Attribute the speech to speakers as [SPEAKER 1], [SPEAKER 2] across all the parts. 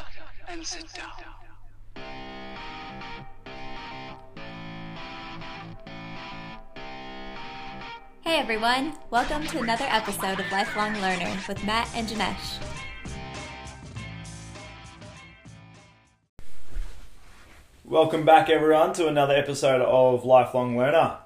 [SPEAKER 1] up and sit down.
[SPEAKER 2] Hey everyone, welcome to another episode of Lifelong Learner with Matt and Janesh.
[SPEAKER 3] Welcome back, everyone, to another episode of Lifelong Learner.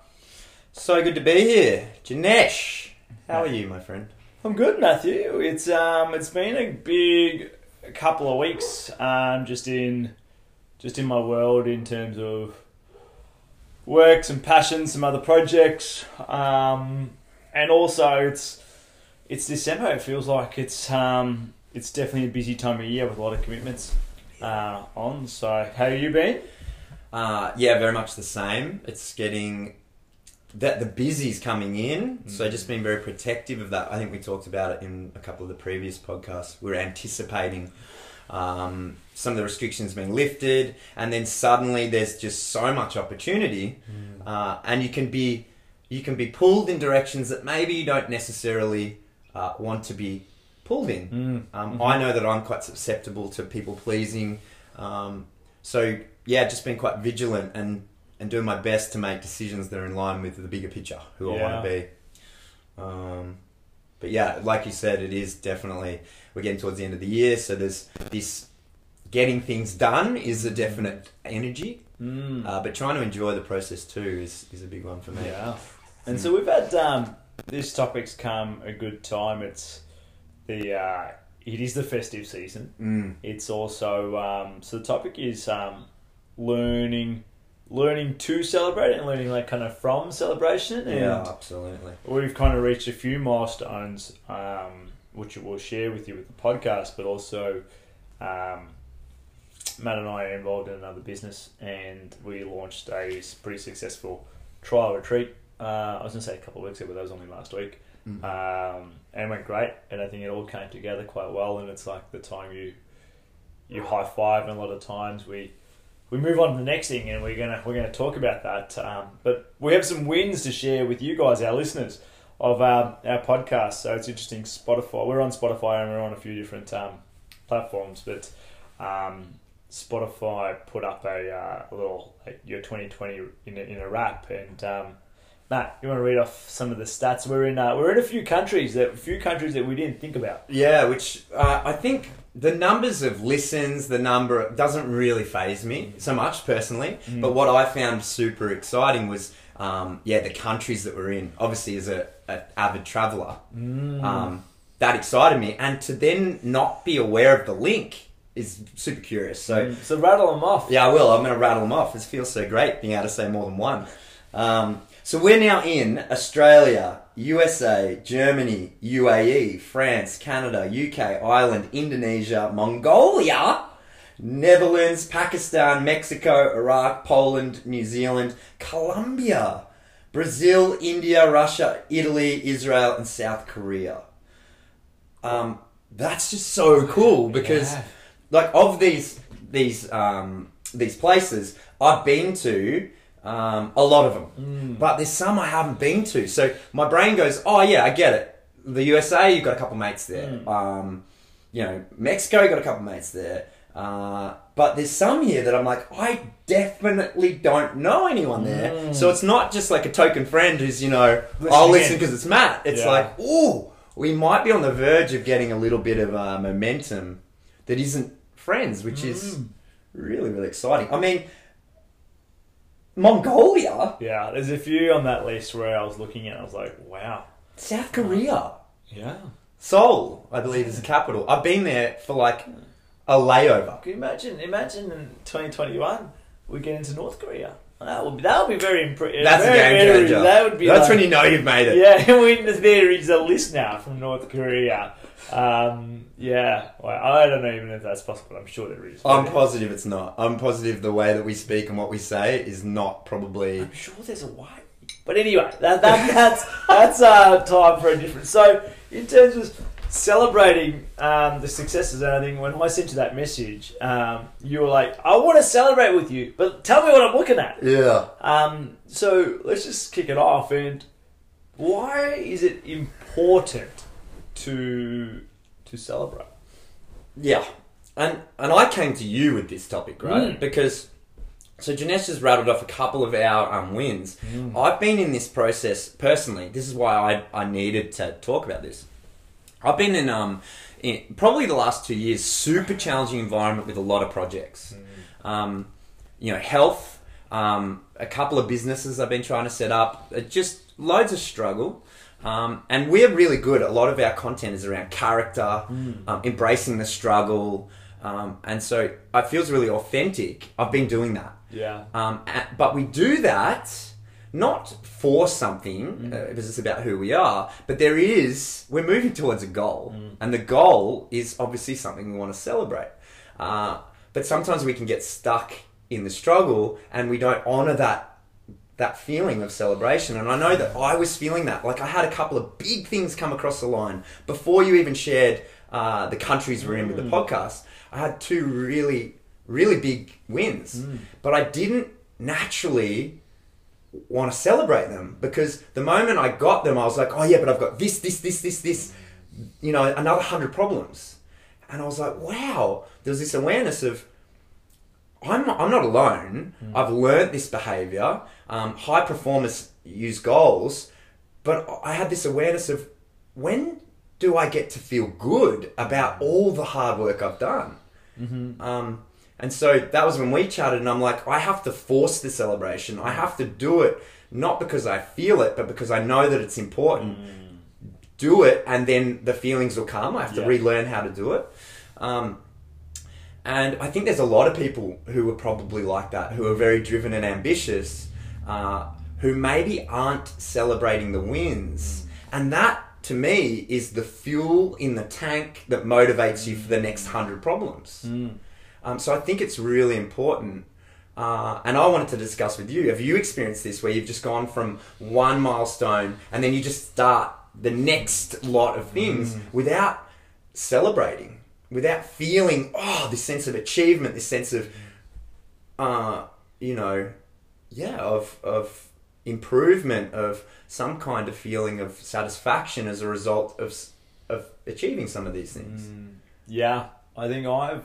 [SPEAKER 4] So good to be here, Janesh. How are you, my friend?
[SPEAKER 3] I'm good, Matthew. It's um, it's been a big couple of weeks, um, just in, just in my world in terms of work, some passion, some other projects, um, and also it's it's December. It feels like it's um, it's definitely a busy time of year with a lot of commitments uh, on. So, how you been?
[SPEAKER 4] Uh, yeah, very much the same. It's getting that the busy's coming in, so just being very protective of that. I think we talked about it in a couple of the previous podcasts. We're anticipating um, some of the restrictions being lifted, and then suddenly there's just so much opportunity, uh, and you can be you can be pulled in directions that maybe you don't necessarily uh, want to be pulled in. Um, I know that I'm quite susceptible to people pleasing. Um, so yeah, just being quite vigilant and and doing my best to make decisions that are in line with the bigger picture, who I want to be. Um, but yeah, like you said, it is definitely we're getting towards the end of the year, so there's this getting things done is a definite energy,
[SPEAKER 3] Mm.
[SPEAKER 4] uh, but trying to enjoy the process too is, is a big one for me.
[SPEAKER 3] Yeah. And so we've had um, this topic's come a good time. It's the uh, it is the festive season.
[SPEAKER 4] Mm.
[SPEAKER 3] It's also um, so the topic is um, learning learning to celebrate and learning like kind of from celebration. And
[SPEAKER 4] Yeah, absolutely.
[SPEAKER 3] we've kind of reached a few milestones, um, which we'll share with you with the podcast, but also um, Matt and I are involved in another business, and we launched a pretty successful trial retreat. Uh, I was going to say a couple of weeks ago, but that was only last week,
[SPEAKER 4] Mm.
[SPEAKER 3] um, and it went great. And I think it all came together quite well. And it's like the time you you high five, and a lot of times we we move on to the next thing, and we're gonna we're gonna talk about that. Um, but we have some wins to share with you guys, our listeners of um, our podcast. So it's interesting. Spotify, we're on Spotify, and we're on a few different um, platforms, but. Um, Spotify put up a, uh, a little like, your 2020 in a, in a wrap, and um, Matt, you want to read off some of the stats? We're in uh, we're in a few countries that a few countries that we didn't think about.
[SPEAKER 4] Yeah, which uh, I think the numbers of listens, the number doesn't really phase me so much personally.
[SPEAKER 3] Mm.
[SPEAKER 4] But what I found super exciting was, um, yeah, the countries that we're in. Obviously, as a, a avid traveller,
[SPEAKER 3] Mm.
[SPEAKER 4] um, that excited me, and to then not be aware of the link is super curious. So.
[SPEAKER 3] Mm. so rattle them off.
[SPEAKER 4] Yeah, I will. I'm going to rattle them off. It feels so great being able to say more than one. Um, so we're now in Australia, USA, Germany, UAE, France, Canada, UK, Ireland, Indonesia, Mongolia, Netherlands, Pakistan, Mexico, Iraq, Poland, New Zealand, Colombia, Brazil, India, Russia, Italy, Israel, and South Korea. Um, that's just so cool because
[SPEAKER 3] Yeah.
[SPEAKER 4] like of these these um, these places I've been to um, a lot of them,
[SPEAKER 3] Mm.
[SPEAKER 4] but there's some I haven't been to. So my brain goes, oh yeah, I get it. The USA, you've got a couple mates there.
[SPEAKER 3] Mm.
[SPEAKER 4] Um, you know, Mexico, you got a couple mates there. Uh, but there's some here that I'm like, I definitely don't know anyone there.
[SPEAKER 3] Mm.
[SPEAKER 4] So it's not just like a token friend who's, you know,
[SPEAKER 3] Listening
[SPEAKER 4] I'll listen because it's Matt. It's
[SPEAKER 3] Yeah.
[SPEAKER 4] like, ooh, we might be on the verge of getting a little bit of uh, momentum that isn't friends, which is
[SPEAKER 3] Mm.
[SPEAKER 4] really, really exciting. I mean, Mongolia,
[SPEAKER 3] Yeah, there's a few on that list where I was looking at. I was like, wow.
[SPEAKER 4] South Korea,
[SPEAKER 3] Yeah.
[SPEAKER 4] Seoul, I believe is the capital. I've been there for like a layover.
[SPEAKER 3] Can you imagine? Imagine in 2021 we get into North Korea. That would be that would be very impressive.
[SPEAKER 4] That's a game changer.
[SPEAKER 3] That would be.
[SPEAKER 4] That's
[SPEAKER 3] like-
[SPEAKER 4] when you know you've made it.
[SPEAKER 3] Yeah, when there is a list now from North Korea. Um, yeah, well, I don't know even if that's possible. I'm sure there is.
[SPEAKER 4] I'm positive it's not. I'm positive the way that we speak and what we say is not probably.
[SPEAKER 3] I'm sure there's a way. But anyway, that, that that's that's uh, time for a different. So in terms of celebrating um, the successes and everything, when I sent you that message, um, you were like, "I want to celebrate with you, but tell me what I'm looking at."
[SPEAKER 4] Yeah.
[SPEAKER 3] Um, so let's just kick it off. And why is it important to to celebrate?
[SPEAKER 4] Yeah. and and I came to you with this topic, right?
[SPEAKER 3] Mm.
[SPEAKER 4] Because so Janesh has rattled off a couple of our um, wins.
[SPEAKER 3] Mm.
[SPEAKER 4] I've been in this process personally. This is why I I needed to talk about this. I've been in um in probably the last two years super challenging environment with a lot of projects. Um, you know, health, um, a couple of businesses I've been trying to set up, uh, just loads of struggle. Um, and we're really good. A lot of our content is around character, um, embracing the struggle, um, and so it feels really authentic. I've been doing that,
[SPEAKER 3] Yeah.
[SPEAKER 4] um, a- but we do that not for something uh, because it's about who we are, but there is we're moving towards a goal, and the goal is obviously something we want to celebrate. Uh, but sometimes we can get stuck in the struggle, and we don't honor that that feeling of celebration. And I know that I was feeling that. Like I had a couple of big things come across the line before you even shared uh, the countries we're in with the podcast. I had two really, really big wins, but I didn't naturally want to celebrate them because the moment I got them, I was like, oh yeah, but I've got this, this, this, this, this, you know, another hundred problems. And I was like, wow, there was this awareness of, I'm not, I'm not alone. I've learned this behavior. Um, high performers use goals, but I had this awareness of when do I get to feel good about all the hard work I've done? Um, and so that was when we chatted, and I'm like, I have to force the celebration. I have to do it not because I feel it, but because I know that it's important. Do it, and then the feelings will come. I have to
[SPEAKER 3] Yeah.
[SPEAKER 4] relearn how to do it. Um, and I think there's a lot of people who are probably like that, who are very driven and ambitious, uh, who maybe aren't celebrating the wins. And that, to me, is the fuel in the tank that motivates you for the next hundred problems. Um, so I think it's really important. Uh, and I wanted to discuss with you have you experienced this where you've just gone from one milestone and then you just start the next lot of things without celebrating, without feeling, oh, this sense of achievement, this sense of, uh, you know, yeah, of, of improvement, of some kind of feeling of satisfaction as a result of, of achieving some of these things.
[SPEAKER 3] Yeah, I think I've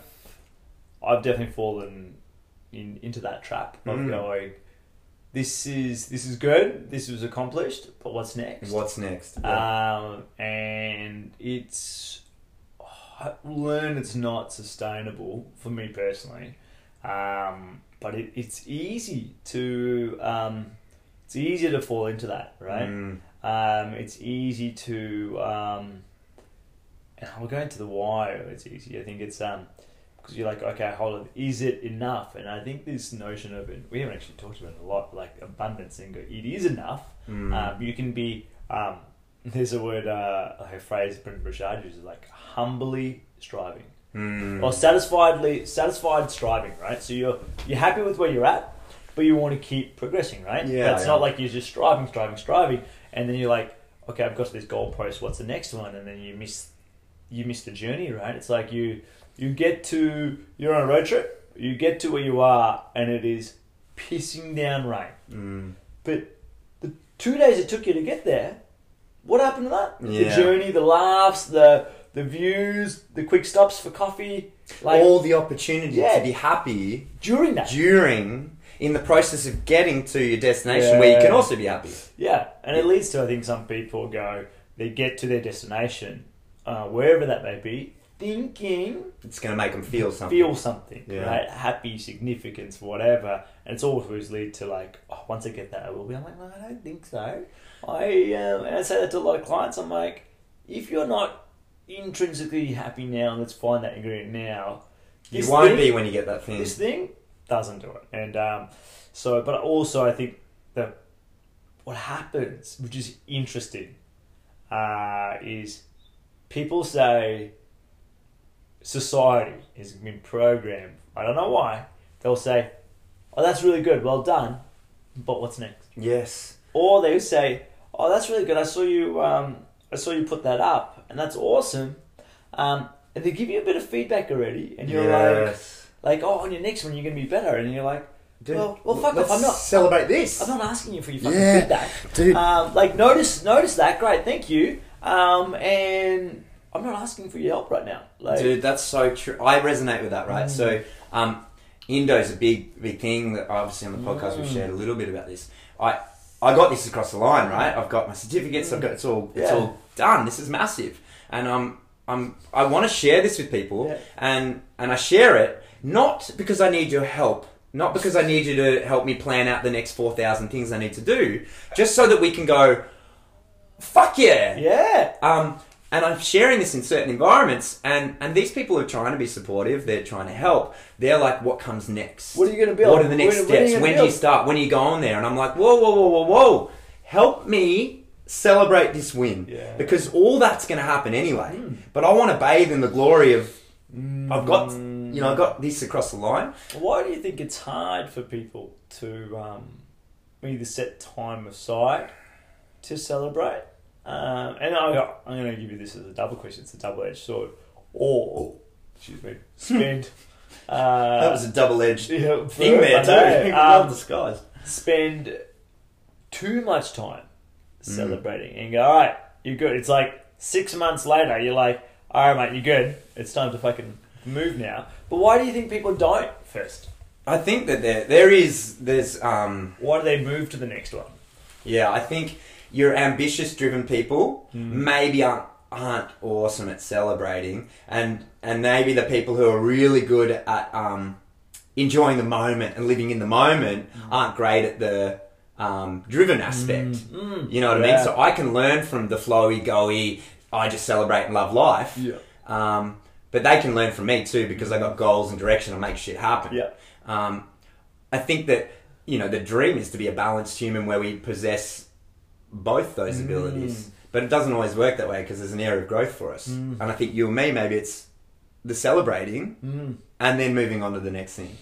[SPEAKER 3] I've definitely fallen in into that trap of
[SPEAKER 4] Mm.
[SPEAKER 3] going. This is this is good. This was accomplished, but what's next?
[SPEAKER 4] What's next?
[SPEAKER 3] Um, and it's learn it's not sustainable for me personally. Um, but it, it's easy to um, it's easier to fall into that, right?
[SPEAKER 4] Mm.
[SPEAKER 3] Um, it's easy to um, and I'll go into the why it's easy. I think it's um because you're like, okay, hold on, is it enough? And I think this notion of it, we haven't actually talked about it a lot, like abundance and go, it is enough.
[SPEAKER 4] Mm.
[SPEAKER 3] Um, you can be um, there's a word, uh, like a phrase Brendon Burchard uses, like humbly striving
[SPEAKER 4] Mm.
[SPEAKER 3] or satisfiedly satisfied striving, right? So you're you're happy with where you're at, but you want to keep progressing, right?
[SPEAKER 4] Yeah,
[SPEAKER 3] It's
[SPEAKER 4] yeah.
[SPEAKER 3] not like you're just striving, striving, striving, and then you're like, okay, I've got to this goalpost. What's the next one? And then you miss you miss the journey, right? It's like you you get to you're on a road trip, you get to where you are, and it is pissing down rain.
[SPEAKER 4] Mm.
[SPEAKER 3] But the two days it took you to get there, what happened to that? The journey, the laughs, the the views, the quick stops for coffee, like
[SPEAKER 4] all the opportunity
[SPEAKER 3] Yeah.
[SPEAKER 4] to be happy
[SPEAKER 3] during that.
[SPEAKER 4] during in the process of getting to your destination where you can also be happy.
[SPEAKER 3] Yeah, and it leads to I think some people go they get to their destination, uh, wherever that may be, thinking
[SPEAKER 4] It's going to make them feel something.
[SPEAKER 3] feel something,
[SPEAKER 4] Yeah.
[SPEAKER 3] right? Happy, significance, whatever, and it's always lead to like, oh, once I get that, I will be. I'm like, no, I don't think so. I um, and I say that to a lot of clients. I'm like, if you're not intrinsically happy now, let's find that ingredient now.
[SPEAKER 4] you won't
[SPEAKER 3] thing-
[SPEAKER 4] be when you get that thing.
[SPEAKER 3] this thing doesn't do it. And um, so, but also I think that what happens, which is interesting, uh, is people say society has been programmed. I don't know why. They'll say, "Oh, that's really good, well done," but what's next?
[SPEAKER 4] yes.
[SPEAKER 3] Or they say, "Oh, that's really good. I saw you. Um, I saw you put that up, and that's awesome." Um, and they give you a bit of feedback already, and you're like,
[SPEAKER 4] yes.
[SPEAKER 3] like, "Oh, on your next one, you're gonna be better," and you're like,
[SPEAKER 4] Dude,
[SPEAKER 3] well, well, fuck off. I'm not.
[SPEAKER 4] celebrate this.
[SPEAKER 3] I'm not asking you for your fucking
[SPEAKER 4] Yeah,
[SPEAKER 3] feedback,
[SPEAKER 4] dude.
[SPEAKER 3] Um, like, notice, notice that. Great, thank you. Um, and I'm not asking for your help right now. Like,
[SPEAKER 4] Dude, that's so true. I resonate with that, right? So, um, Indo's is a big, big thing that obviously on the podcast we've
[SPEAKER 3] Mm.
[SPEAKER 4] shared a little bit about this. I, I got this across the line, right? I've got my certificates. I've got it's all, it's
[SPEAKER 3] Yeah.
[SPEAKER 4] all done. This is massive, and um, I'm, I want to share this with people,
[SPEAKER 3] Yeah.
[SPEAKER 4] and and I share it not because I need your help. Not because I need you to help me plan out the next 4,000 things I need to do, just so that we can go, fuck yeah,
[SPEAKER 3] yeah.
[SPEAKER 4] um, and I'm sharing this in certain environments, and, and these people are trying to be supportive. They're trying to help. They're like, "What comes next?
[SPEAKER 3] What are you gonna build?
[SPEAKER 4] What are the next
[SPEAKER 3] When- when are you
[SPEAKER 4] steps?
[SPEAKER 3] gonna
[SPEAKER 4] When do you start? When are you going there?" And I'm like, "Whoa, whoa, whoa, whoa, whoa! Help me celebrate this win
[SPEAKER 3] Yeah.
[SPEAKER 4] because all that's going to happen anyway. But I want to bathe in the glory of I've got you know I got this across the line.
[SPEAKER 3] Why do you think it's hard for people to um, either set time aside to celebrate? Um, and I I'm going to give you this as a double question. It's a double-edged sword, or excuse me, spend. uh,
[SPEAKER 4] That was a double edged
[SPEAKER 3] yeah,
[SPEAKER 4] thing there too. Well
[SPEAKER 3] Um,
[SPEAKER 4] disguised.
[SPEAKER 3] spend too much time
[SPEAKER 4] Mm.
[SPEAKER 3] celebrating and go, all right, you're good. It's like six months later, you're like, all right, mate, you're good. It's time to fucking move now. But why do you think people don't first?
[SPEAKER 4] I think that there there is there's um
[SPEAKER 3] Why do they move to the next one?
[SPEAKER 4] Yeah, I think your ambitious driven people maybe aren't aren't awesome at celebrating and and maybe the people who are really good at um, enjoying the moment and living in the moment aren't great at the um, driven aspect.
[SPEAKER 3] Mm.
[SPEAKER 4] You know what I mean? So I can learn from the flowy, goey, I just celebrate and love life.
[SPEAKER 3] Yeah.
[SPEAKER 4] Um, but they can learn from me too because I got goals and direction and make shit happen.
[SPEAKER 3] Yeah.
[SPEAKER 4] Um, I think that you know the dream is to be a balanced human where we possess both those
[SPEAKER 3] Mm.
[SPEAKER 4] abilities, but it doesn't always work that way because there's an area of growth for us.
[SPEAKER 3] Mm.
[SPEAKER 4] And I think you and me, maybe it's the celebrating
[SPEAKER 3] Mm.
[SPEAKER 4] and then moving on to the next thing.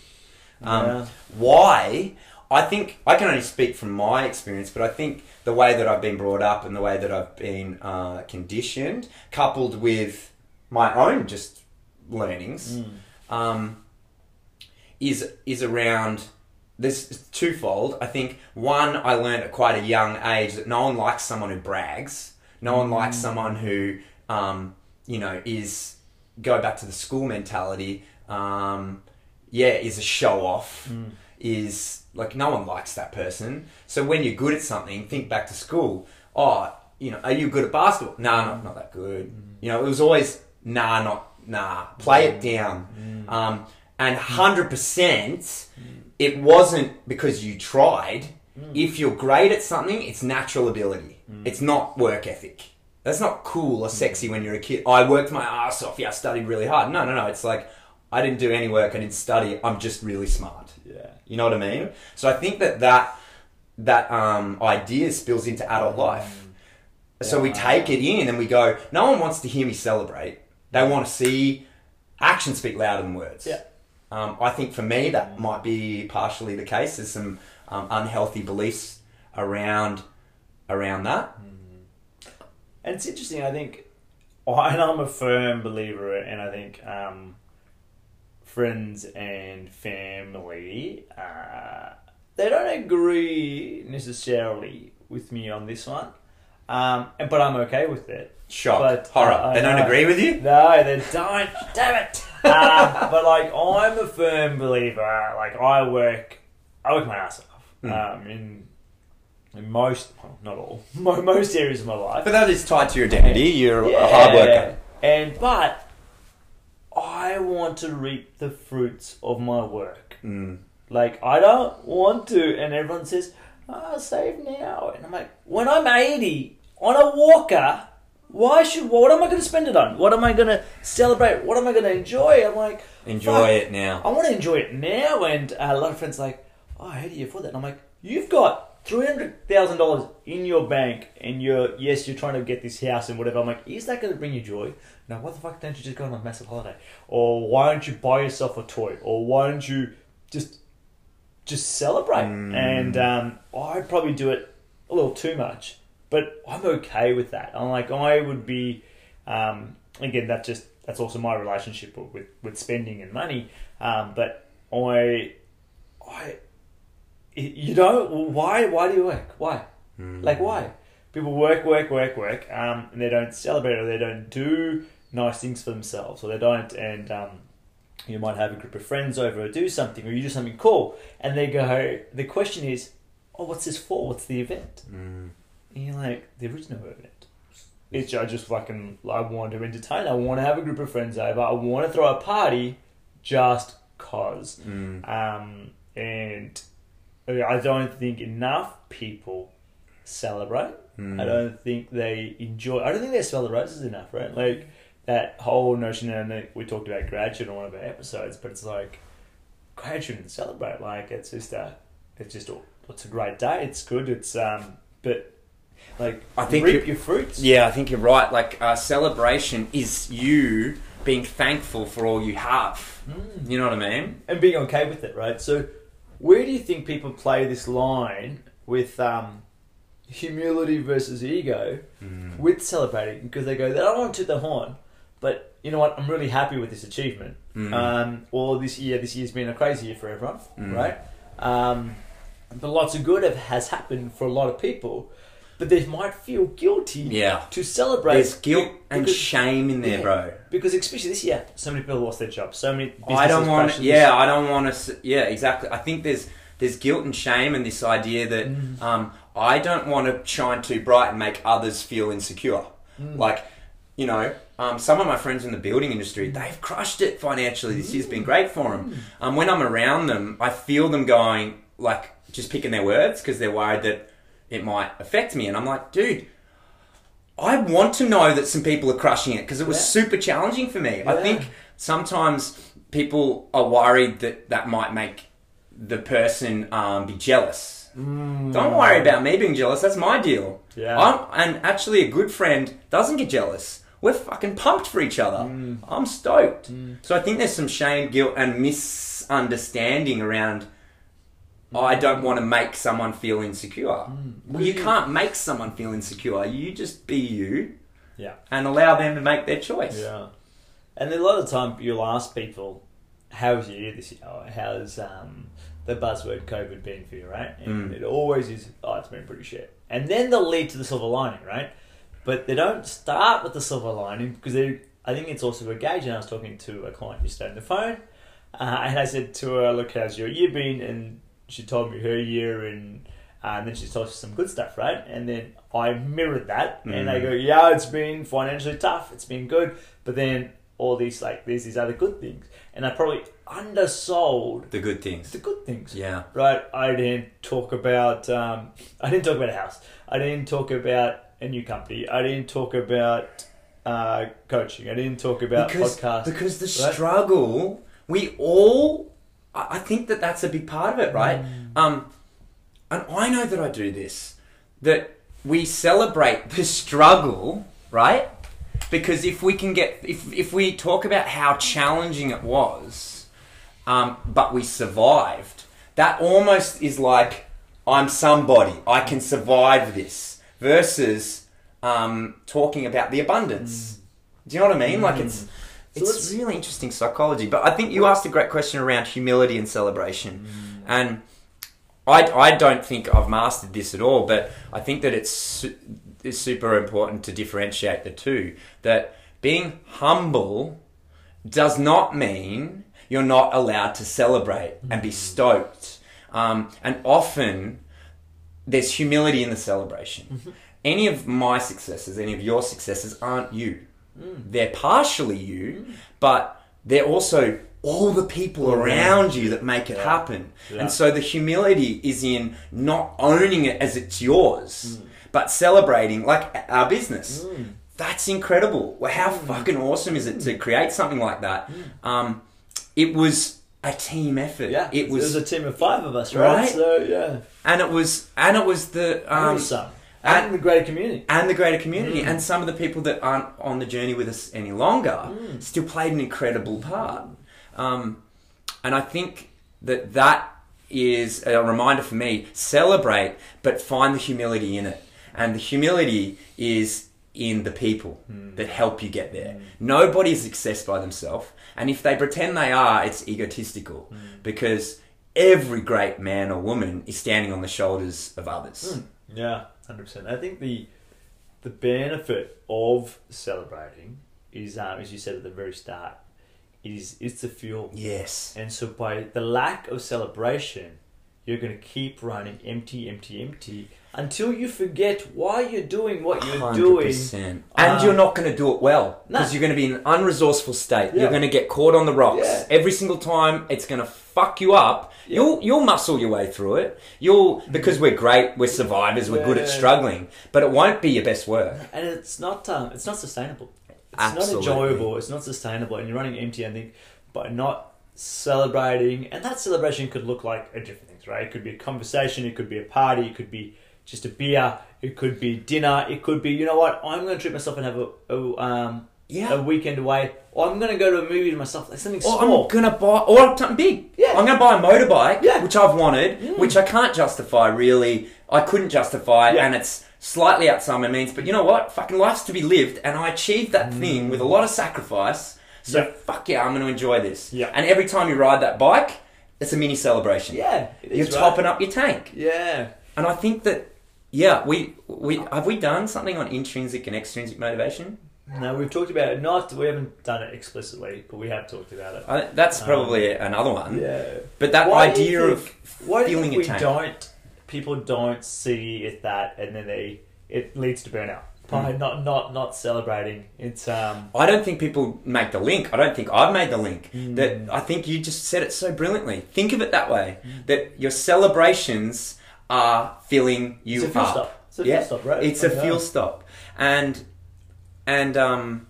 [SPEAKER 4] Um,
[SPEAKER 3] Yeah.
[SPEAKER 4] Why? I think I can only speak from my experience, but I think the way that I've been brought up and the way that I've been uh, conditioned, coupled with my own just learnings,
[SPEAKER 3] Mm.
[SPEAKER 4] um, is is around. There's twofold. I think one, I learned at quite a young age that no one likes someone who brags. No one likes someone who, um, you know, is go back to the school mentality. Um, yeah, is a show off. Is like no one likes that person. So when you're good at something, think back to school. Oh, you know, are you good at basketball? Nah, not not that good. You know, it was always nah, not nah. Play it down. Um, and hundred percent, it wasn't because you tried. Mm. If you're great at something, it's natural ability. Mm. It's not work ethic. That's not cool or sexy mm. when you're a kid. I worked my ass off. Yeah, I studied really hard. No, no, no. It's like I didn't do any work. I didn't study. I'm just really smart.
[SPEAKER 3] Yeah.
[SPEAKER 4] You know what I mean? So I think that that that um, idea spills into adult life. So we take it in and we go. No one wants to hear me celebrate. They want to see actions speak louder than words.
[SPEAKER 3] Yeah.
[SPEAKER 4] Um, I think for me that might be partially the case. There's some um, unhealthy beliefs around around that.
[SPEAKER 3] And it's interesting. I think, and I'm a firm believer, and I think um, friends and family uh, they don't agree necessarily with me on this one, um, but I'm okay with it.
[SPEAKER 4] Shock,
[SPEAKER 3] But,
[SPEAKER 4] horror.
[SPEAKER 3] uh,
[SPEAKER 4] they don't
[SPEAKER 3] know.
[SPEAKER 4] agree with you.
[SPEAKER 3] No, they don't. Damn it. um, but like, I'm a firm believer. Like, I work, I work my ass off.
[SPEAKER 4] Mm.
[SPEAKER 3] Um, in in most, well, not all, most areas of my life.
[SPEAKER 4] But that is tied to your identity. You're a hard worker.
[SPEAKER 3] And but I want to reap the fruits of my work.
[SPEAKER 4] Mm.
[SPEAKER 3] Like I don't want to, and everyone says, "Ah, save now," and I'm like, when I'm 80 on a walker, why should? What am I going to spend it on? What am I going to celebrate? What am I going to enjoy? I'm like,
[SPEAKER 4] Enjoy
[SPEAKER 3] fuck,
[SPEAKER 4] it now.
[SPEAKER 3] I want to enjoy it now. And uh, a lot of friends are like, oh, how do you afford that? And I'm like, you've got three hundred thousand dollars in your bank, and you're yes, you're trying to get this house and whatever. I'm like, is that going to bring you joy? Now, what the fuck don't you just go on a massive holiday? Or why don't you buy yourself a toy? Or why don't you just just celebrate?
[SPEAKER 4] Mm.
[SPEAKER 3] And um, I'd probably do it a little too much, but I'm okay with that. I'm like, I would be. Um, again, that just that's also my relationship with with spending and money. Um, but I, I, you know, why why do you work? Why?
[SPEAKER 4] Mm.
[SPEAKER 3] Like why? People work, work, work, work, um, and they don't celebrate or they don't do nice things for themselves, or they don't, and um, you might have a group of friends over or do something, or you do something cool, and they go. The question is, "Oh, what's this for? What's the event?"
[SPEAKER 4] Mm.
[SPEAKER 3] And you're like, "There is no event." It's I just fucking I want to entertain. I want to have a group of friends over. I want to throw a party, just cause.
[SPEAKER 4] Mm.
[SPEAKER 3] Um, and I don't think enough people celebrate.
[SPEAKER 4] Mm.
[SPEAKER 3] I don't think they enjoy. I don't think they smell the roses enough, right? Like that whole notion, and we talked about gratitude in one of our episodes, but it's like gratitude and celebrate. Like it's just a, it's just a, it's a great day. It's good. It's um, but like
[SPEAKER 4] I think
[SPEAKER 3] reap your fruits.
[SPEAKER 4] Yeah, I think you're right. Like uh, celebration is you being thankful for all you have.
[SPEAKER 3] Mm.
[SPEAKER 4] You know what I mean?
[SPEAKER 3] and being okay with it, right? So, where do you think people play this line with um, humility versus ego with celebrating? Because they go, they don't want to the horn, but you know what? I'm really happy with this achievement.
[SPEAKER 4] Mm.
[SPEAKER 3] Um, or this year, this year's been a crazy year for everyone,
[SPEAKER 4] Mm.
[SPEAKER 3] right? Um, but lots of good have, has happened for a lot of people, but they might feel guilty
[SPEAKER 4] Yeah.
[SPEAKER 3] to celebrate.
[SPEAKER 4] There's guilt and
[SPEAKER 3] because-
[SPEAKER 4] shame in there,
[SPEAKER 3] Yeah.
[SPEAKER 4] bro.
[SPEAKER 3] Because especially this year, so many people lost their jobs. So many.
[SPEAKER 4] I don't want.
[SPEAKER 3] crashed
[SPEAKER 4] Yeah, I don't want to. Yeah, exactly. I think there's there's guilt and shame and this idea that
[SPEAKER 3] Mm.
[SPEAKER 4] um, I don't want to shine too bright and make others feel insecure.
[SPEAKER 3] Mm.
[SPEAKER 4] Like, you know, um, some of my friends in the building industry, they've crushed it financially. This year's been great for them. Um, when I'm around them, I feel them going like just picking their words because they're worried that it might affect me, and I'm like, dude. I want to know that some people are crushing it because it was
[SPEAKER 3] Yeah.
[SPEAKER 4] super challenging for me. I think sometimes people are worried that that might make the person um, be jealous. Mm. Don't worry about me being jealous. That's my deal.
[SPEAKER 3] Yeah.
[SPEAKER 4] I'm, and actually, a good friend doesn't get jealous. We're fucking pumped for each other. Mm. I'm stoked. Mm. So I think there's some shame, guilt, and misunderstanding around. I don't want to make someone feel insecure. Well, you can't make someone feel insecure. You just be you
[SPEAKER 3] Yeah.
[SPEAKER 4] and allow them to make their choice.
[SPEAKER 3] Yeah. And a lot of the time you'll ask people, how's your year this year? How's um, the buzzword COVID been for you, right? And
[SPEAKER 4] Mm.
[SPEAKER 3] it always is, oh, it's been pretty shit. And then they'll lead to the silver lining, right? But they don't start with the silver lining because they, I think it's also a gauge. And I was talking to a client yesterday on the phone, uh, and I said to her, look, how's your year been? And she told me her year and uh, and then she told us some good stuff, right? And then I mirrored that, and I
[SPEAKER 4] Mm.
[SPEAKER 3] go, "Yeah, it's been financially tough. It's been good, but then all these like there's these other good things." And I probably undersold
[SPEAKER 4] The good things.
[SPEAKER 3] the good things,
[SPEAKER 4] Yeah.
[SPEAKER 3] right? I didn't talk about um, I didn't talk about a house. I didn't talk about a new company. I didn't talk about uh, coaching. I didn't talk about
[SPEAKER 4] because,
[SPEAKER 3] podcasts.
[SPEAKER 4] Because the
[SPEAKER 3] right?
[SPEAKER 4] struggle, we all, I think that that's a big part of it, right?
[SPEAKER 3] Mm.
[SPEAKER 4] Um, and I know that I do this, that we celebrate the struggle, right? Because if we can get, if, if we talk about how challenging it was, um, but we survived, that almost is like, I'm somebody, I can survive this, versus um, talking about the abundance. Do you know what I mean? Like it's
[SPEAKER 3] So
[SPEAKER 4] it's really interesting psychology. But I think you asked a great question around humility and celebration, mm. and I, I don't think I've mastered this at all. But I think that it's is super important to differentiate the two. That being humble does not mean you're not allowed to celebrate and be mm. stoked. Um, and often there's humility in the celebration. Mm-hmm. Any of my successes, any of your successes aren't you. They're partially you, but they're also all the people around you that make it
[SPEAKER 3] Yeah.
[SPEAKER 4] happen.
[SPEAKER 3] Yeah.
[SPEAKER 4] And so the humility is in not owning it as it's yours, but celebrating like our business. That's incredible. Well, how fucking awesome is it to create something like that? Um, it was a team effort.
[SPEAKER 3] yeah,
[SPEAKER 4] it was,
[SPEAKER 3] a team of five of us, right?
[SPEAKER 4] Right?
[SPEAKER 3] So yeah,
[SPEAKER 4] and it was, and it was the
[SPEAKER 3] um,
[SPEAKER 4] um,
[SPEAKER 3] some and,
[SPEAKER 4] and-
[SPEAKER 3] the greater community.
[SPEAKER 4] and the greater community,
[SPEAKER 3] Mm.
[SPEAKER 4] and some of the people that aren't on the journey with us any longer mm. still played an incredible part. Um, and I think that that is a reminder for me: celebrate, but find the humility in it. And the humility is in the people mm. that help you get there. Mm. Nobody is success by themselves, and if they pretend they are, it's egotistical because every great man or woman is standing on the shoulders of others.
[SPEAKER 3] Yeah, hundred percent. I think the the benefit of celebrating is, um, as you said at the very start, is it's the fuel.
[SPEAKER 4] Yes.
[SPEAKER 3] And so by the lack of celebration, you're going to keep running empty, empty, empty until you forget why you're doing what you're doing.
[SPEAKER 4] 100%. And
[SPEAKER 3] Um,
[SPEAKER 4] you're not going to do it well because you're going to be in an unresourceful state.
[SPEAKER 3] Yeah.
[SPEAKER 4] You're going to get caught on the rocks
[SPEAKER 3] Yeah.
[SPEAKER 4] every single time. It's going to fuck you up. You'll you'll muscle your way through it. You'll because we're great, we're survivors, we're good at struggling, but it won't be your best work.
[SPEAKER 3] and it's not um, it's not sustainable. It's
[SPEAKER 4] Absolutely.
[SPEAKER 3] not enjoyable. It's not sustainable, and you're running empty. I think by not celebrating, and that celebration could look like a different things, right? It could be a conversation. It could be a party. It could be just a beer. It could be dinner. It could be you know what? I'm going to treat myself and have a, a um
[SPEAKER 4] Yeah.
[SPEAKER 3] a weekend away, or I'm going to go to a movie to myself. Like something
[SPEAKER 4] Or
[SPEAKER 3] small.
[SPEAKER 4] I'm gonna buy, or something big.
[SPEAKER 3] Yeah.
[SPEAKER 4] I'm gonna buy a motorbike,
[SPEAKER 3] Yeah.
[SPEAKER 4] which I've wanted, which I can't justify really. I couldn't justify,
[SPEAKER 3] Yeah.
[SPEAKER 4] and it's slightly outside my means. But you know what? Fucking life's to be lived, and I achieved that thing with a lot of sacrifice. So
[SPEAKER 3] Mm. Yeah.
[SPEAKER 4] fuck yeah, I'm gonna enjoy this.
[SPEAKER 3] Yeah.
[SPEAKER 4] And every time you ride that bike, it's a mini celebration.
[SPEAKER 3] yeah,
[SPEAKER 4] You're
[SPEAKER 3] right?
[SPEAKER 4] topping up your tank,
[SPEAKER 3] Yeah.
[SPEAKER 4] and I think that. Yeah, we we have we done something on intrinsic and extrinsic motivation.
[SPEAKER 3] No, we've talked about it. Not we haven't done it explicitly, but we have talked about it.
[SPEAKER 4] I, that's probably another one.
[SPEAKER 3] Um, Yeah.
[SPEAKER 4] But that
[SPEAKER 3] Why do
[SPEAKER 4] idea of
[SPEAKER 3] think- why do you
[SPEAKER 4] feeling a
[SPEAKER 3] we don't people don't see it that and then they it leads to burnout by
[SPEAKER 4] Hmm.
[SPEAKER 3] not not not celebrating it's um
[SPEAKER 4] I don't think people make the link. I don't think I've made the link.
[SPEAKER 3] Mm.
[SPEAKER 4] That I think you just said it so brilliantly. Think of it that way.
[SPEAKER 3] Mm.
[SPEAKER 4] That your celebrations are filling you
[SPEAKER 3] It's a fuel
[SPEAKER 4] up.
[SPEAKER 3] stop. It's a
[SPEAKER 4] yeah,
[SPEAKER 3] fuel stop, right?
[SPEAKER 4] It's a fuel stop, and and um,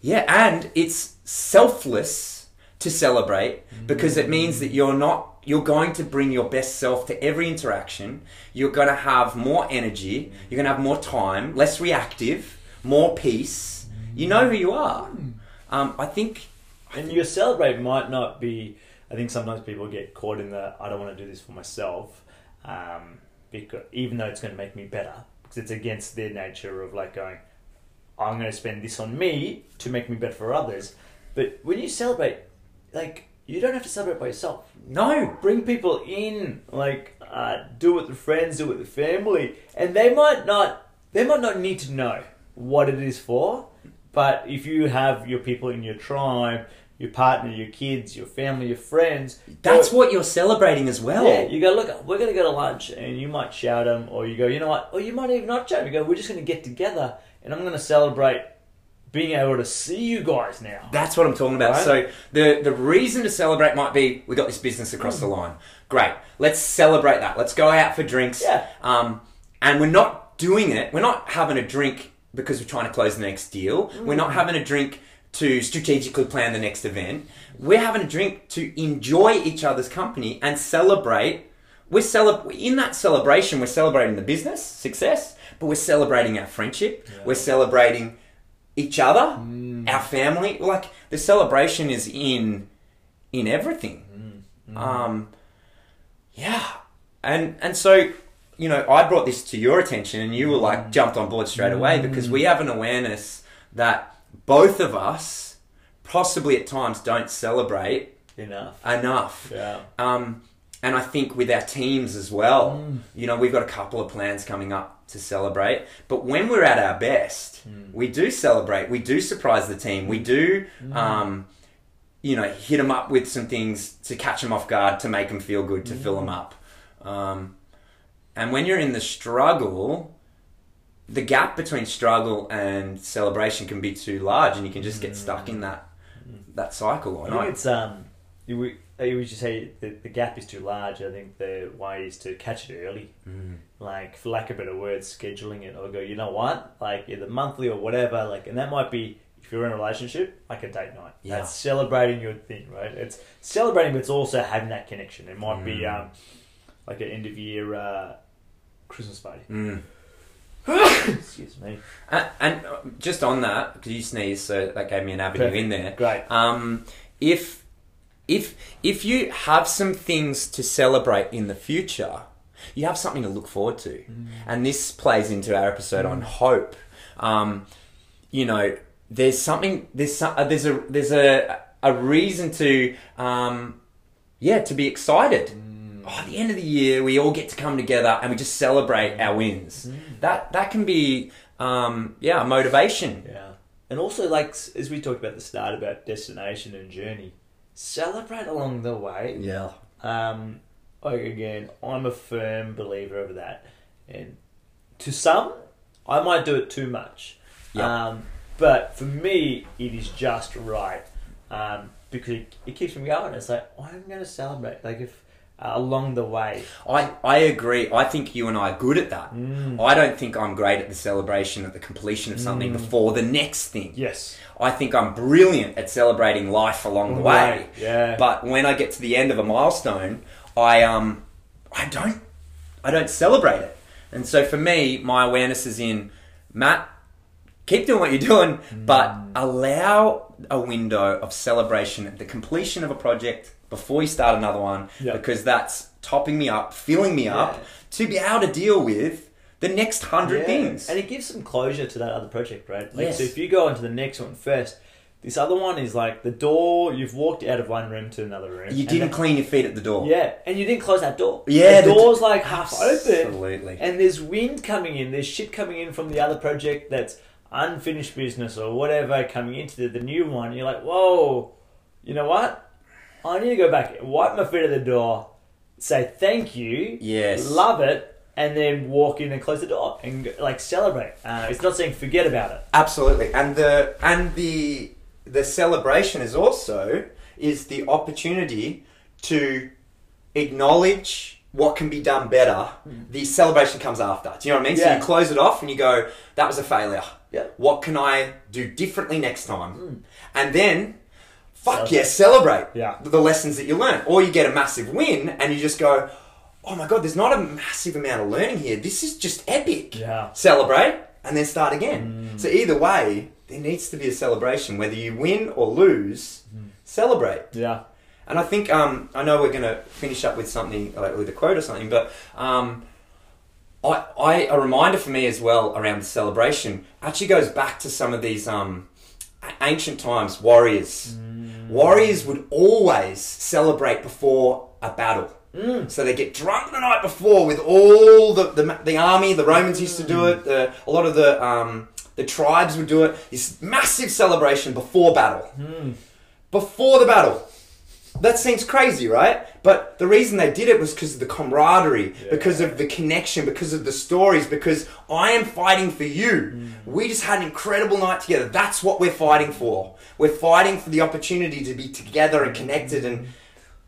[SPEAKER 4] yeah, and it's selfless to celebrate because it means that you're not. You're going to bring your best self to every interaction. You're going to have more energy. You're going to have more time, less reactive, more peace. You know who you are. Um, I think
[SPEAKER 3] and your celebrate might not be I think sometimes people get caught in the I don't want to do this for myself um because even though it's going to make me better because it's against their nature of like going I'm going to spend this on me to make me better for others but when you celebrate like you don't have to celebrate by yourself
[SPEAKER 4] no.
[SPEAKER 3] bring people in like uh, do it with the friends do it with the family and they might not they might not need to know what it is for but if you have your people in your tribe your partner your kids your family your friends
[SPEAKER 4] That's
[SPEAKER 3] go-
[SPEAKER 4] what you're celebrating as well.
[SPEAKER 3] yeah you go look we're going to go to lunch and you might shout them or you go you know what or you might even not shout 'em. you go we're just going to get together and i'm going to celebrate being able to see you guys now
[SPEAKER 4] That's what I'm talking about.
[SPEAKER 3] Right.
[SPEAKER 4] So the the reason to celebrate might be we got this business across the line. Great. Let's celebrate that. Let's go out for drinks.
[SPEAKER 3] Yeah.
[SPEAKER 4] Um, and we're not doing it. We're not having a drink because we're trying to close the next deal. We're not having a drink to strategically plan the next event. We're having a drink to enjoy each other's company and celebrate. We're cele- in that celebration. We're celebrating the business success, but we're celebrating our friendship. We're celebrating each other, mm. our family. Like the celebration is in in everything. Mm. Mm. Um, yeah, and and so you know, I brought this to your attention, and you were like jumped on board straight away because we have an awareness that both of us possibly at times don't celebrate
[SPEAKER 3] enough
[SPEAKER 4] enough.
[SPEAKER 3] yeah
[SPEAKER 4] Um, and I think with our teams as well, you know, we've got a couple of plans coming up to celebrate. But when we're at our best, we do celebrate. We do surprise the team. We do, um, you know, hit them up with some things to catch them off guard, to make them feel good, to fill them up. Um, and when you're in the struggle, the gap between struggle and celebration can be too large, and you can just get stuck in that that cycle.
[SPEAKER 3] I think it's um, you would you would just say the, the gap is too large. I think the way is to catch it early,
[SPEAKER 4] Mm.
[SPEAKER 3] like for lack of a better words, scheduling it or go. You know what? Like either monthly or whatever. Like, and that might be if you're in a relationship, like a date night.
[SPEAKER 4] Yeah.
[SPEAKER 3] That's celebrating your thing, right? It's celebrating, but it's also having that connection. It might be
[SPEAKER 4] Mm.
[SPEAKER 3] um, like an end of year uh, Christmas party.
[SPEAKER 4] Mm.
[SPEAKER 3] Excuse me.
[SPEAKER 4] And, and uh, just on that, because you sneezed, so that gave me an avenue
[SPEAKER 3] Perfect.
[SPEAKER 4] in there.
[SPEAKER 3] Great.
[SPEAKER 4] Um, if if if you have some things to celebrate in the future, you have something to look forward to, and this plays into our episode on hope. Um, you know, there's something there's some, uh, there's a there's a a reason to um, yeah to be excited. Oh, at the end of the year, we all get to come together and we just celebrate our wins. That that can be um, yeah motivation.
[SPEAKER 3] Yeah. and also like as we talked about at the start about destination and journey, celebrate along the way.
[SPEAKER 4] Yeah.
[SPEAKER 3] Um, like again, I'm a firm believer of that, and to some, I might do it too much.
[SPEAKER 4] Yeah.
[SPEAKER 3] Um, but for me, it is just right um, because it, it keeps me going. It's like I'm going to celebrate. Like if uh, along the way,
[SPEAKER 4] I, I agree. I think you and I are good at that.
[SPEAKER 3] Mm.
[SPEAKER 4] I don't think I'm great at the celebration, at the completion of something before the next thing.
[SPEAKER 3] yes,
[SPEAKER 4] I think I'm brilliant at celebrating life along the way.
[SPEAKER 3] Yeah.
[SPEAKER 4] But when I get to the end of a milestone, I um I don't I don't celebrate it. And so for me, my awareness is in Matt, keep doing what you're doing, but allow a window of celebration at the completion of a project before you start another one
[SPEAKER 3] Yeah.
[SPEAKER 4] because that's topping me up, filling me
[SPEAKER 3] Yeah.
[SPEAKER 4] up to be able to deal with the next hundred
[SPEAKER 3] Yeah.
[SPEAKER 4] things.
[SPEAKER 3] and it gives some closure to that other project, right? Like,
[SPEAKER 4] Yes.
[SPEAKER 3] so if you go into the next one first, this other one is like the door. You've walked out of one room to another room.
[SPEAKER 4] you didn't
[SPEAKER 3] that-
[SPEAKER 4] clean your feet at the door.
[SPEAKER 3] Yeah, and you didn't close that door.
[SPEAKER 4] Yeah,
[SPEAKER 3] the
[SPEAKER 4] the
[SPEAKER 3] door's like half open,
[SPEAKER 4] Absolutely.
[SPEAKER 3] and there's wind coming in. There's shit coming in from the other project that's unfinished business or whatever coming into the, the new one. You're like, whoa, you know what? I need to go back, wipe my feet at the door, say thank you,
[SPEAKER 4] Yes.
[SPEAKER 3] love it, and then walk in and close the door and like celebrate. Uh, it's not saying forget about it.
[SPEAKER 4] Absolutely, and the and the the celebration is also is the opportunity to acknowledge what can be done better. The celebration comes after. Do you know what I mean? So
[SPEAKER 3] Yeah.
[SPEAKER 4] you close it off and you go, "That was a failure.
[SPEAKER 3] Yeah.
[SPEAKER 4] What can I do differently next time?" And then. Fuck yes, celebrate
[SPEAKER 3] Yeah.
[SPEAKER 4] the lessons that you learn. Or you get a massive win and you just go, oh my god, there's not a massive amount of learning here. This is just epic
[SPEAKER 3] Yeah.
[SPEAKER 4] celebrate, and then start again. So either way, there needs to be a celebration, whether you win or lose. Celebrate,
[SPEAKER 3] Yeah.
[SPEAKER 4] and I think um, I know we're going to finish up with something like with a quote or something, but um, I, I a reminder for me as well around the celebration actually goes back to some of these um, ancient times warriors. Warriors would always celebrate before a battle. Mm. So they get drunk the night before with all the, the, the army. The Romans used to do mm. it. The, a lot of the um, the tribes would do it. This massive celebration before battle. Mm. Before the battle. That seems crazy, right? But the reason they did it was because of the camaraderie, because of the connection, because of the stories, because I am fighting for you. Mm. We just had an incredible night together. That's what we're fighting for. We're fighting for the opportunity to be together and connected and mm.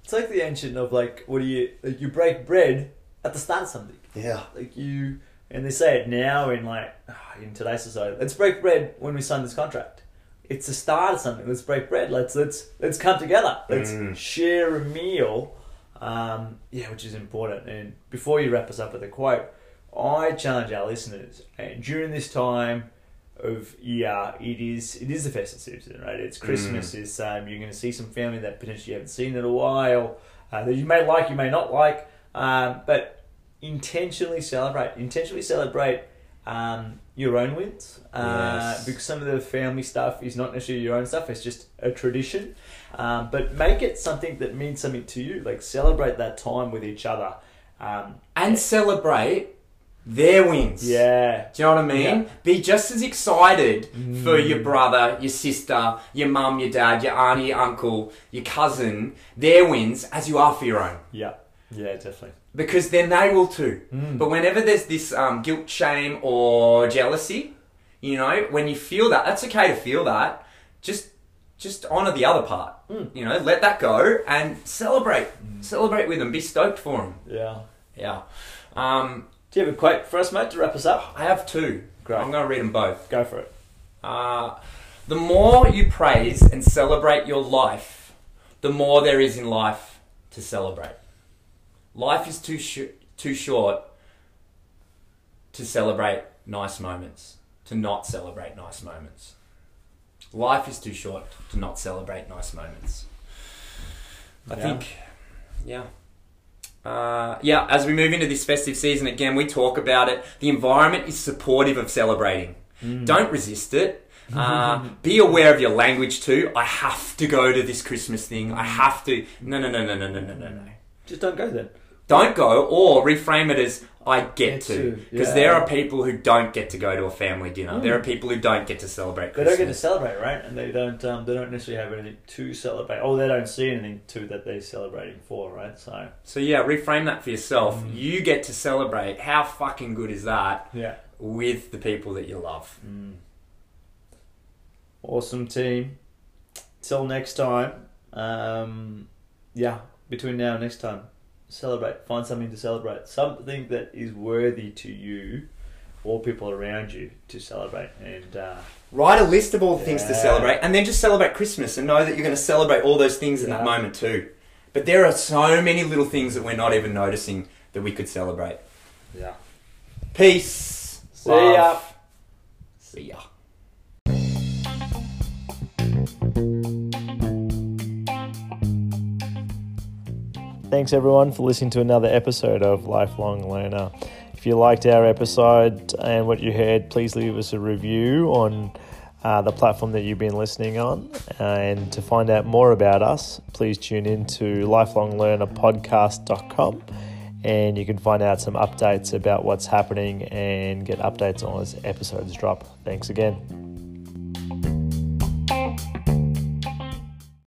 [SPEAKER 3] It's like the ancient of like, what do you like? You break bread at the start of something.
[SPEAKER 4] yeah.
[SPEAKER 3] Like you, and they say it now in like ah, in today's society. Let's break bread when we sign this contract. It's the start of something. Let's break bread. Let's let's let's come together. Let's
[SPEAKER 4] Mm.
[SPEAKER 3] share a meal. Um, yeah, which is important. And before you wrap us up with a quote, I challenge our listeners. And during this time of year, it is it is the festive season, right? It's Christmas. Is um, you're going to see some family that potentially you haven't seen in a while uh, that you may like, you may not like, um, but intentionally celebrate. Intentionally celebrate um, your own wins uh,
[SPEAKER 4] Yes.
[SPEAKER 3] because some of the family stuff is not necessarily your own stuff. It's just a tradition, um, but make it something that means something to you. Like celebrate that time with each other. Um,
[SPEAKER 4] And celebrate their wins.
[SPEAKER 3] yeah,
[SPEAKER 4] Do you know what I mean?
[SPEAKER 3] Yeah.
[SPEAKER 4] Be just as excited for your brother, your sister, your mum, your dad, your auntie, your uncle, your cousin, their wins as you are for your own.
[SPEAKER 3] yeah, yeah, definitely.
[SPEAKER 4] Because then they will too.
[SPEAKER 3] Mm.
[SPEAKER 4] But whenever there's this um, guilt, shame, or jealousy, you know, when you feel that, that's okay to feel that. Just just honor the other part.
[SPEAKER 3] Mm.
[SPEAKER 4] You know, let that go and celebrate. Celebrate with them. Be stoked for them.
[SPEAKER 3] Yeah.
[SPEAKER 4] Yeah. Um,
[SPEAKER 3] Do you have a quote for us, mate, to wrap us up?
[SPEAKER 4] I have two.
[SPEAKER 3] Great.
[SPEAKER 4] I'm going to read them both.
[SPEAKER 3] Go for it.
[SPEAKER 4] Uh, the more you praise and celebrate your life, the more there is in life to celebrate. Life is too sh- too short to celebrate nice moments, to not celebrate nice moments. Life is too short to not celebrate nice moments. I
[SPEAKER 3] Yeah.
[SPEAKER 4] think, yeah. Uh, yeah, as we move into this festive season, again, we talk about it. The environment is supportive of celebrating. Don't resist it. Uh, be aware of your language too. I have to go to this Christmas thing. I have to. No, no, no, no, no, no, no, no, no.
[SPEAKER 3] Just don't go then.
[SPEAKER 4] Don't go, or reframe it as I get,
[SPEAKER 3] Get
[SPEAKER 4] to. Because
[SPEAKER 3] yeah.
[SPEAKER 4] there are people who don't get to go to a family dinner.
[SPEAKER 3] Mm.
[SPEAKER 4] There are people who don't get to celebrate
[SPEAKER 3] They don't get to celebrate, right? And they don't. Um, they don't necessarily have anything to celebrate. Oh, they don't see anything to that they're celebrating for, right? So
[SPEAKER 4] So yeah, reframe that for yourself.
[SPEAKER 3] Mm.
[SPEAKER 4] You get to celebrate. How fucking good is that
[SPEAKER 3] yeah.
[SPEAKER 4] with the people that you love?
[SPEAKER 3] Mm. Awesome team. Till next time. Um, yeah, between now and next time, celebrate. Find something to celebrate. Something that is worthy to you or people around you to celebrate. And uh,
[SPEAKER 4] Write a list of all the things to celebrate, and then just celebrate Christmas, and know that you're going to celebrate all those things in
[SPEAKER 3] Yeah.
[SPEAKER 4] that moment too. But there are so many little things that we're not even noticing that we could celebrate.
[SPEAKER 3] yeah.
[SPEAKER 4] Peace.
[SPEAKER 3] See ya.
[SPEAKER 4] See ya.
[SPEAKER 3] Thanks everyone for listening to another episode of Lifelong Learner. If you liked our episode and what you heard, please leave us a review on uh, the platform that you've been listening on. And to find out more about us, please tune in to lifelonglearnerpodcast.com and you can find out some updates about what's happening and get updates on as episodes drop. Thanks again.